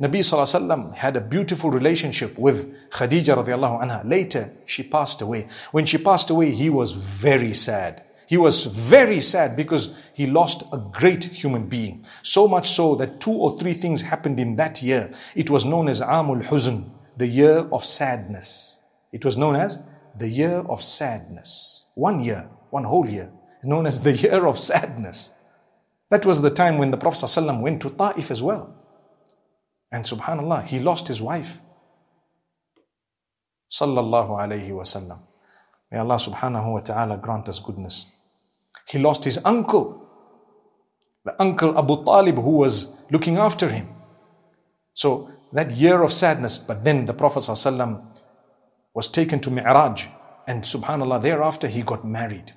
Nabi Sallallahu Alaihi had a beautiful relationship with Khadija radiallahu anha. Later, she passed away. When she passed away, he was very sad. He was very sad because he lost a great human being. So much so that two or three things happened in that year. It was known as Amul Huzn, the year of sadness. It was known as the year of sadness. One year, one whole year, known as the year of sadness. That was the time when the Prophet went to Ta'if as well. And subhanAllah, he lost his wife. Sallallahu alayhi wasallam. May Allah subhanahu wa ta'ala grant us goodness. He lost his uncle, the uncle Abu Talib who was looking after him. So that year of sadness, but then the Prophet ﷺ was taken to Mi'raj and subhanAllah thereafter he got married.